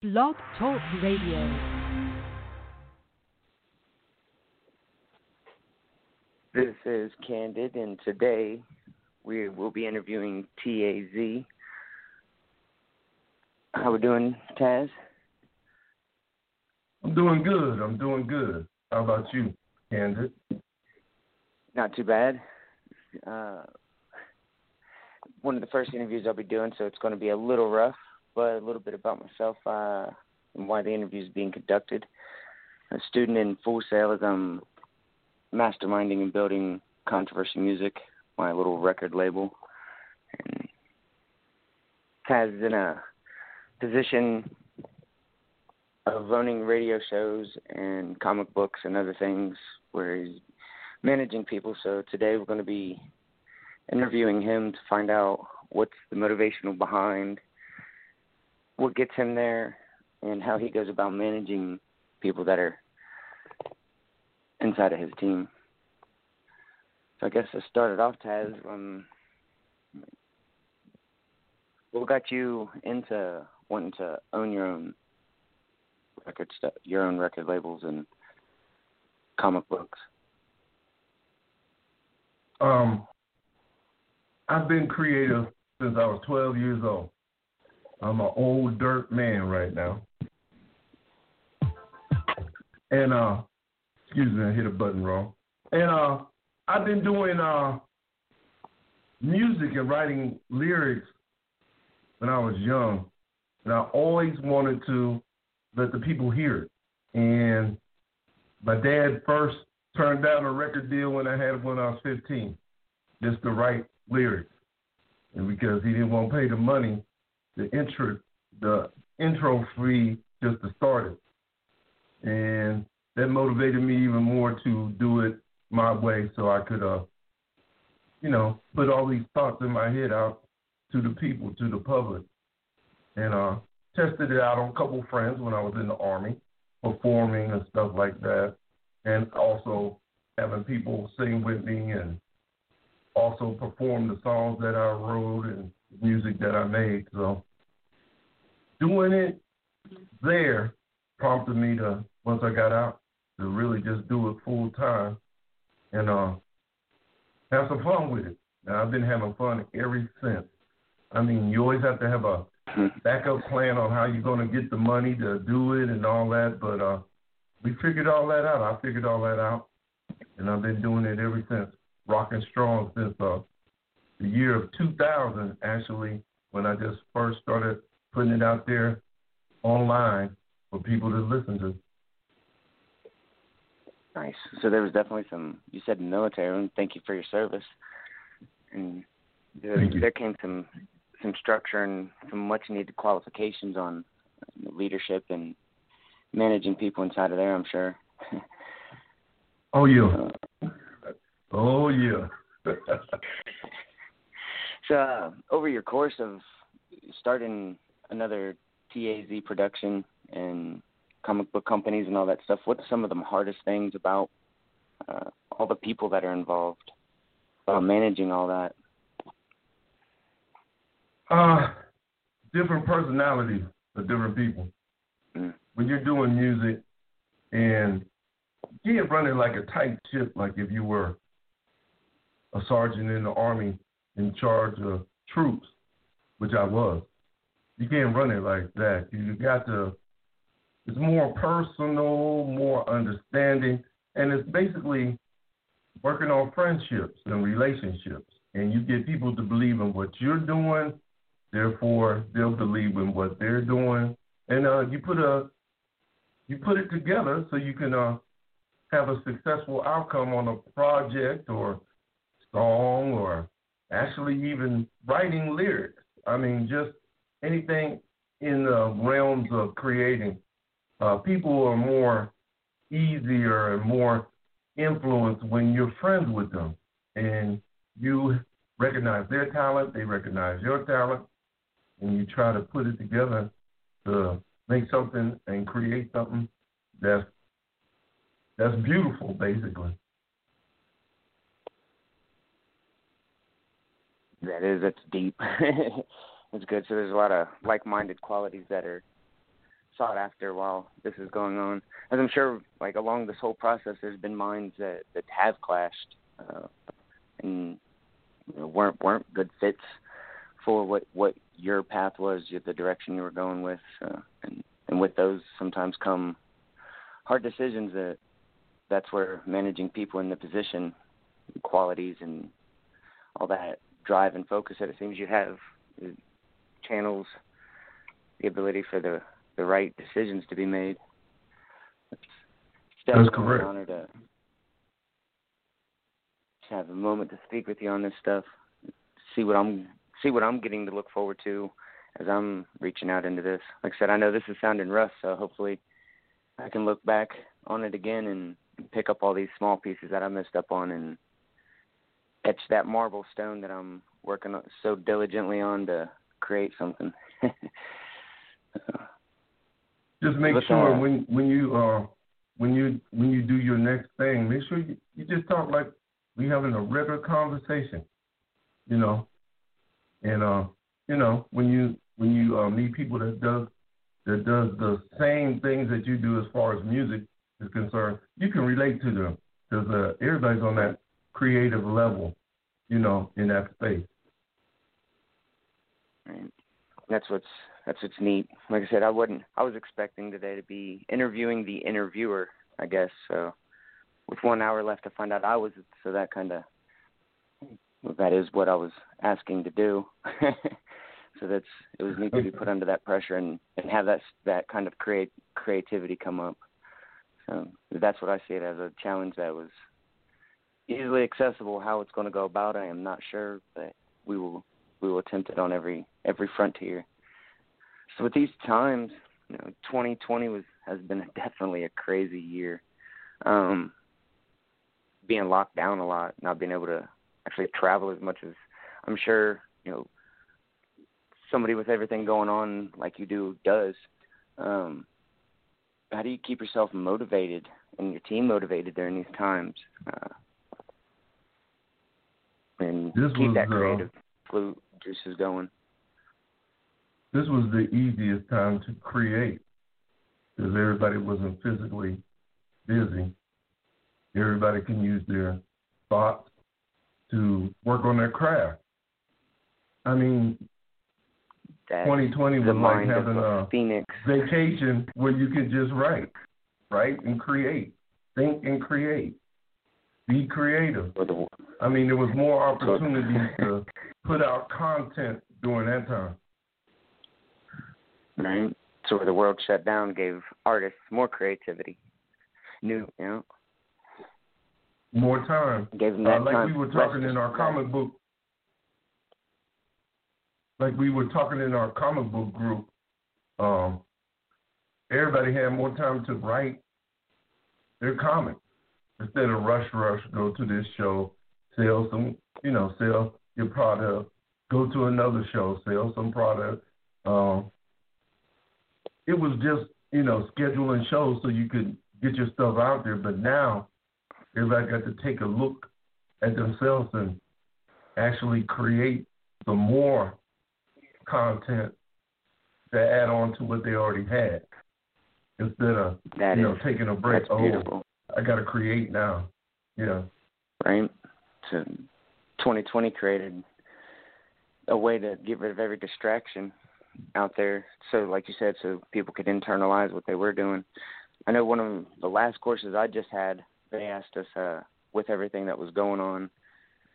Blog Talk Radio. This is Candid, and today we will be interviewing TAZ. How we doing, Taz? I'm doing good. I'm doing good. How about you, Candid? Not too bad. Uh, one of the first interviews I'll be doing, so it's going to be a little rough, but a little bit about myself uh, and why the interview is being conducted. A student in Full Sail as I'm masterminding and building Controversy Music, my little record label. And is in a position of owning radio shows and comic books and other things where he's managing people. So today we're going to be interviewing him to find out what's the motivational behind what gets him there and how he goes about managing people that are inside of his team. So I guess to start it off, Taz, um, what got you into wanting to own your own record stuff, your own record labels and comic books? Um, I've been creative since I was 12 years old. I'm an old dirt man right now. And uh excuse me, I hit a button wrong. And uh I've been doing uh music and writing lyrics when I was young. And I always wanted to let the people hear it. And my dad first turned down a record deal when I had when I was 15, just to write lyrics. And because he didn't want to pay the money, the intro, the intro fee just to start it. And that motivated me even more to do it my way so I could, uh, you know, put all these thoughts in my head out to the people, to the public. And uh, tested it out on a couple friends when I was in the Army, performing and stuff like that. And also having people sing with me and also perform the songs that I wrote and music that I made. So doing it there prompted me to once I got out to really just do it full time and uh have some fun with it. Now I've been having fun ever since. I mean, you always have to have a backup plan on how you're going to get the money to do it and all that, but uh we figured all that out. I figured all that out, and I've been doing it ever since, rocking strong since uh, the year of 2000, actually, when I just first started putting it out there online for people to listen to. Nice. So there was definitely some. You said military, and thank you for your service. And there, there came some some structure and some much needed qualifications on leadership and managing people inside of there. I'm sure. oh yeah. Uh, oh yeah. uh, over your course of starting another TAZ production and comic book companies and all that stuff, what's some of the hardest things about uh, all the people that are involved, about managing all that? Uh, different personalities of different people. Mm. When you're doing music and you can't like a tight ship, like if you were a sergeant in the army in charge of troops, which I was. You can't run it like that. You got to. It's more personal, more understanding, and it's basically working on friendships and relationships. And you get people to believe in what you're doing, therefore they'll believe in what they're doing, and uh, you put a you put it together so you can uh, have a successful outcome on a project or song or actually even writing lyrics. I mean, just anything in the realms of creating. Uh, people are more easier and more influenced when you're friends with them and you recognize their talent, they recognize your talent, and you try to put it together to make something and create something that's that's beautiful, basically. That is, that's deep. that's good. So there's a lot of like-minded qualities that are sought after while this is going on. As I'm sure, like along this whole process, there's been minds that that have clashed uh, and you know, weren't weren't good fits for what what your path was, the direction you were going with, uh, and and with those sometimes come hard decisions that that's where managing people in the position qualities and all that drive and focus that it seems you have uh, channels the ability for the the right decisions to be made. It's, it's That's correct. an honor to, to have a moment to speak with you on this stuff. See what I'm see what I'm getting to look forward to as I'm reaching out into this. Like I said, I know this is sounding rough, so hopefully I can look back on it again and pick up all these small pieces that I messed up on and etch that marble stone that I'm working so diligently on to create something. Just make But, sure uh, when when you uh when you when you do your next thing, make sure you, you just talk like we having a regular conversation, you know. And uh, you know, when you when you uh, meet people that does that does the same things that you do as far as music is concerned, you can relate to them because uh, everybody's on that creative level, you know, in that space. That's what's that's what's neat. Like I said, I wasn't I was expecting today to be interviewing the interviewer, I guess. So with one hour left to find out I was so that kinda that is what I was asking to do. so that's it was neat to be put under that pressure and, and have that that kind of create creativity come up. So that's what I see it as a challenge that was easily accessible. How it's going to go about, I am not sure, but we will we will attempt it on every every frontier. So with these times, you know, 2020 was has been definitely a crazy year. Um, being locked down a lot, not being able to actually travel as much as I'm sure you know somebody with everything going on like you do does. Um, how do you keep yourself motivated and your team motivated during these times? Uh, This keep was, that uh, creative flu juices going. this was the easiest time to create because everybody wasn't physically busy. Everybody can use their thoughts to work on their craft. I mean, That 2020 the was like having a phoenix. vacation where you can just write, write and create, think and create, be creative. I mean, there was more opportunities to put out content during that time. right. So where the world shut down gave artists more creativity. New, you know, More time. gave them Uh, that like time. we were talking in our comic book, like we were talking in our comic book group. Um, everybody had more time to write their comic instead of rush, rush, go to this show, sell some, you know, sell your product, go to another show, sell some product. Um, it was just, you know, scheduling shows so you could get your stuff out there. But now everybody got to take a look at themselves and actually create some more content to add on to what they already had instead of That you know taking a break. That's Oh, beautiful, I got to create now. Yeah, right? So 2020 created a way to get rid of every distraction out there. So, like you said, so people could internalize what they were doing. I know one of the last courses I just had, they asked us, uh, with everything that was going on,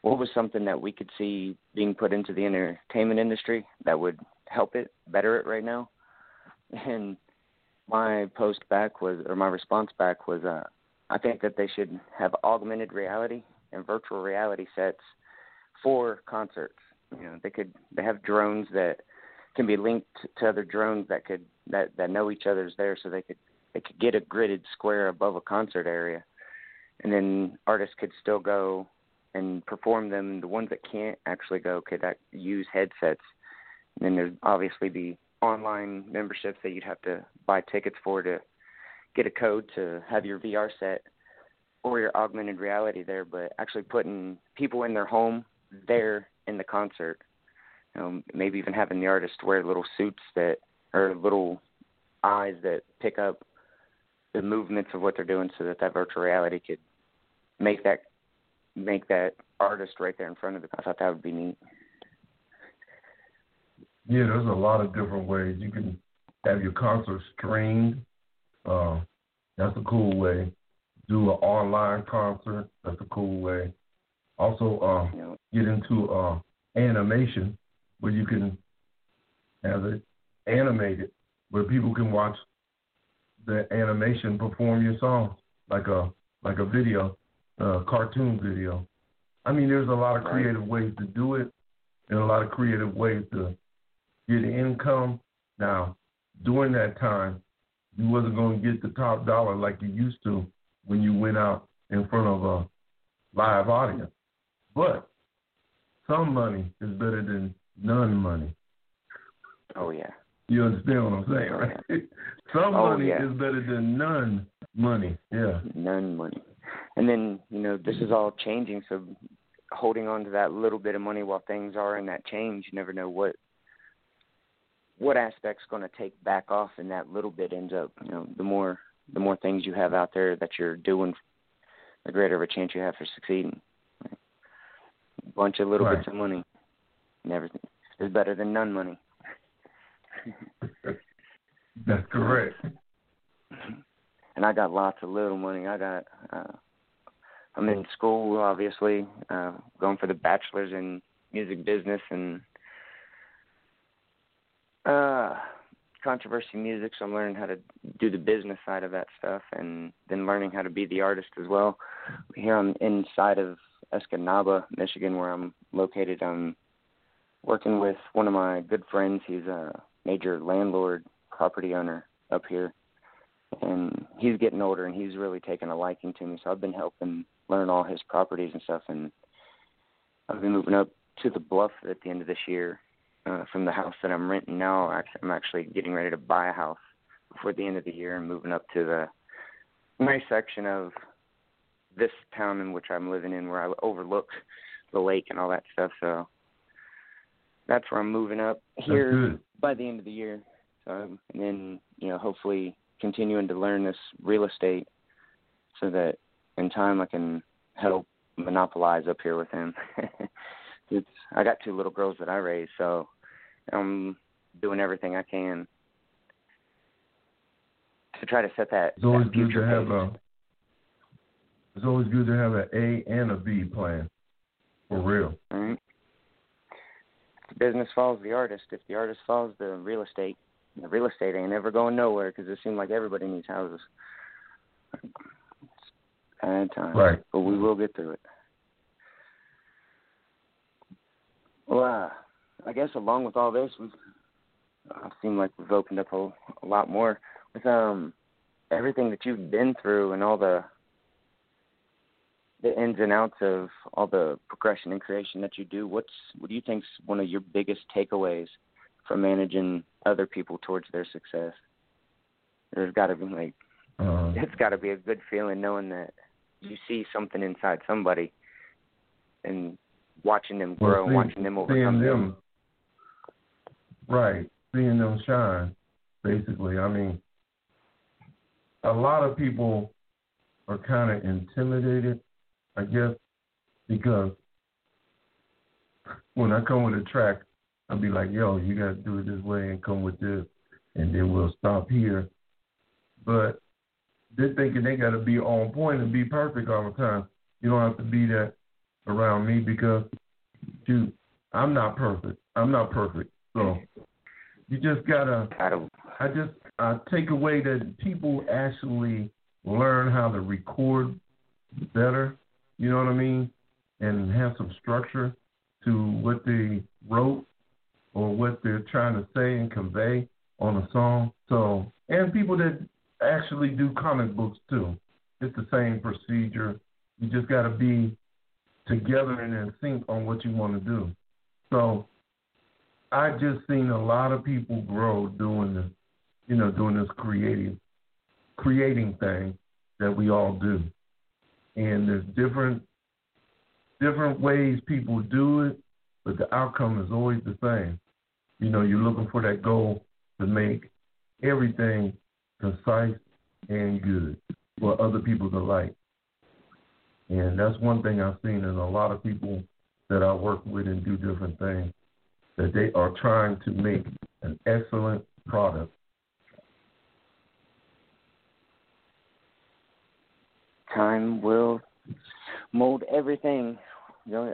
what was something that we could see being put into the entertainment industry that would help it, better it right now? And my post back was, or my response back was, uh, I think that they should have augmented reality and virtual reality sets for concerts. You know, they could they have drones that can be linked to other drones that could that that know each other's there, so they could they could get a gridded square above a concert area, and then artists could still go and perform them. The ones that can't actually go could ac- use headsets. And then there'd obviously be online memberships that you'd have to buy tickets for to get a code to have your VR set or your augmented reality there, but actually putting people in their home there in the concert. Um, maybe even having the artist wear little suits that or little eyes that pick up the movements of what they're doing, so that that virtual reality could make that make that artist right there in front of them. I thought that would be neat. Yeah, there's a lot of different ways you can have your concert streamed. Uh, that's a cool way. Do an online concert. That's a cool way. Also, uh, get into uh, animation where you can have it animated, where people can watch the animation perform your songs like a like a video, a cartoon video. I mean, there's a lot of creative ways to do it, and a lot of creative ways to get income. Now, during that time, you wasn't going to get the top dollar like you used to when you went out in front of a live audience. But some money is better than none money. Oh yeah. You understand what I'm saying, oh, right? some oh, money yeah. is better than none money. Yeah. None money. And then, you know, this is all changing, so holding on to that little bit of money while things are in that change, you never know what what aspect's going to take back off and that little bit ends up you know the more the more things you have out there that you're doing the greater of a chance you have for succeeding a bunch of little right. bits of money and everything. Is better than none money. That's correct. And i got lots of little money. I got uh i'm in school obviously uh going for the bachelor's in music business and uh, controversy music, so I'm learning how to do the business side of that stuff, and then learning how to be the artist as well. Here I'm inside of Escanaba, Michigan, where I'm located. I'm working with one of my good friends. He's a major landlord, property owner up here, and he's getting older, and he's really taken a liking to me. So I've been helping learn all his properties and stuff, and I've been moving up to the Bluff at the end of this year uh, from the house that I'm renting now. I'm actually getting ready to buy a house before the end of the year and moving up to the nice section of this town in which I'm living in, where I overlook the lake and all that stuff. So that's where I'm moving up here by the end of the year. So, and then you know, hopefully continuing to learn this real estate, so that in time I can help monopolize up here with him. it's I got two little girls that I raised, so I'm doing everything I can to try to set that. It's always that good to have a. It's always good to have an A and a B plan, for real. All right. If the business follows the artist. If the artist follows the real estate, the real estate ain't ever going nowhere because it seems like everybody needs houses. It's bad time, Right. but we will get through it. Well, uh, I guess along with all this, we've uh, seemed like we've opened up a, a lot more with um everything that you've been through and all the the ins and outs of all the progression and creation that you do. What's what do you think's one of your biggest takeaways from managing other people towards their success? There's got to be like Uh, it's got to be a good feeling knowing that you see something inside somebody and watching them well, grow, seeing- watching them seeing overcome them, right? Seeing them shine, basically. I mean, a lot of people are kind of intimidated, I guess, because when I come with a track, I'll be like, "Yo, you got to do it this way and come with this," and then we'll stop here. But they're thinking they got to be on point and be perfect all the time. You don't have to be that around me because, shoot, I'm not perfect. I'm not perfect. So you just gotta. Gotta I just I take away that people actually learn how to record better. You know what I mean, and have some structure to what they wrote or what they're trying to say and convey on a song. So and people that actually do comic books too. It's the same procedure. You just got to be together and in sync on what you want to do. So I just seen a lot of people grow doing this, you know, doing this creative, creating thing that we all do. And there's different, different ways people do it, but the outcome is always the same. You know, you're looking for that goal to make everything concise and good for other people to like. And that's one thing I've seen in a lot of people that I work with and do different things, that they are trying to make an excellent product. Time will mold everything. You know,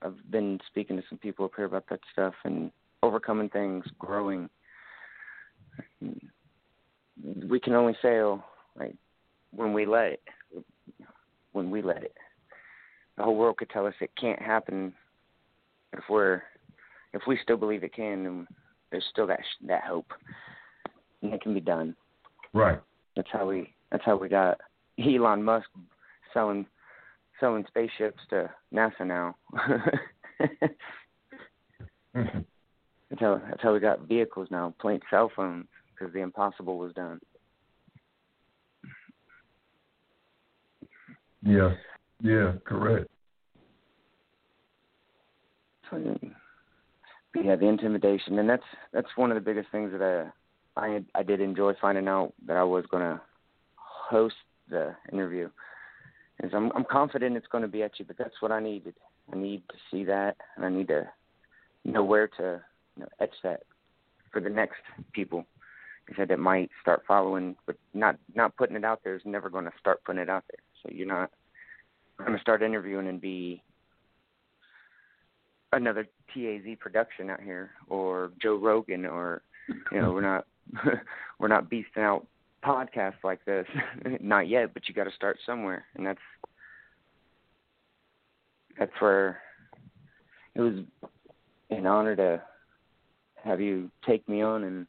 I've been speaking to some people up here about that stuff and overcoming things, growing. We can only fail like when we let. When we let it, the whole world could tell us it can't happen. If we're, if we still believe it can, then there's still that that hope, and it can be done. Right. That's how we. That's how we got Elon Musk selling selling spaceships to NASA now. Mm-hmm. That's how that's how we got vehicles now, plain cell phones, because the impossible was done. Yeah, yeah, correct. So, yeah, the intimidation, and that's that's one of the biggest things that I I I did enjoy finding out that I was gonna host the interview. Is I'm I'm confident it's to be etchy, but that's what I needed. I need to see that, and I need to know where to you know, etch that for the next people. Said it might start following, but not not putting it out there is never going to start putting it out there. So you're not going to start interviewing and be another TAZ production out here or Joe Rogan or you know we're not we're not beasting out podcasts like this not yet but you got to start somewhere and that's that's where it was an honor to have you take me on and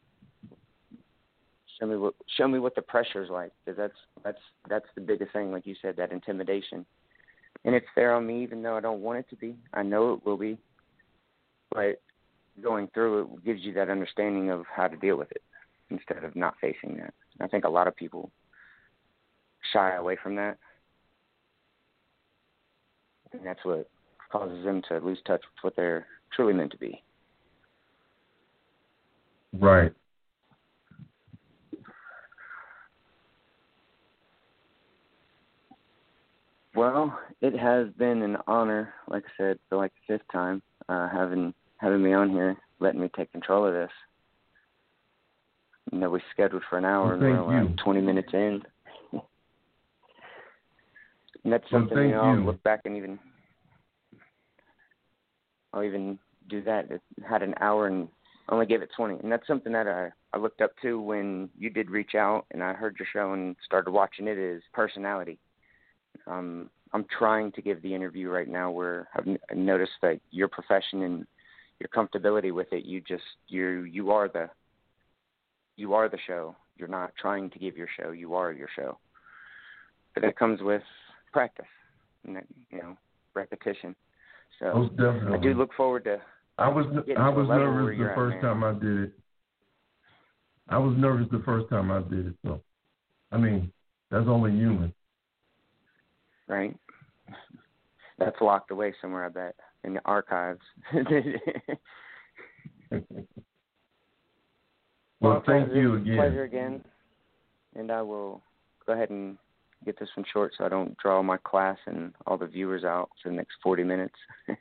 show me what show me what the pressure's like because that's that's that's the biggest thing like you said that intimidation. And it's there on me even though I don't want it to be. I know it will be. But going through it gives you that understanding of how to deal with it instead of not facing that. I think a lot of people shy away from that. And that's what causes them to lose touch with what they're truly meant to be. Right. Well, it has been an honor, like I said, for like the fifth time, uh, having having me on here, letting me take control of this. You know, we scheduled for an hour and we're you. twenty minutes in. and that's something thank you know, I'll look back and even I'll even do that. It had an hour and only gave it twenty. And that's something that I, I looked up to when you did reach out and I heard your show and started watching it is personality. Um I'm trying to give the interview right now where I've n- noticed that your profession and your comfortability with it, you just you you are the you are the show. You're not trying to give your show. You are your show. But that comes with practice and that, you know repetition. So Most definitely. I do look forward to. I was I was nervous the first man. time I did it. I was nervous the first time I did it. So, I mean, that's only human. Right. That's locked away somewhere, I bet, in the archives. Well, thank you again. Pleasure again. And I will go ahead and get this one short so I don't draw my class and all the viewers out for the next 40 minutes.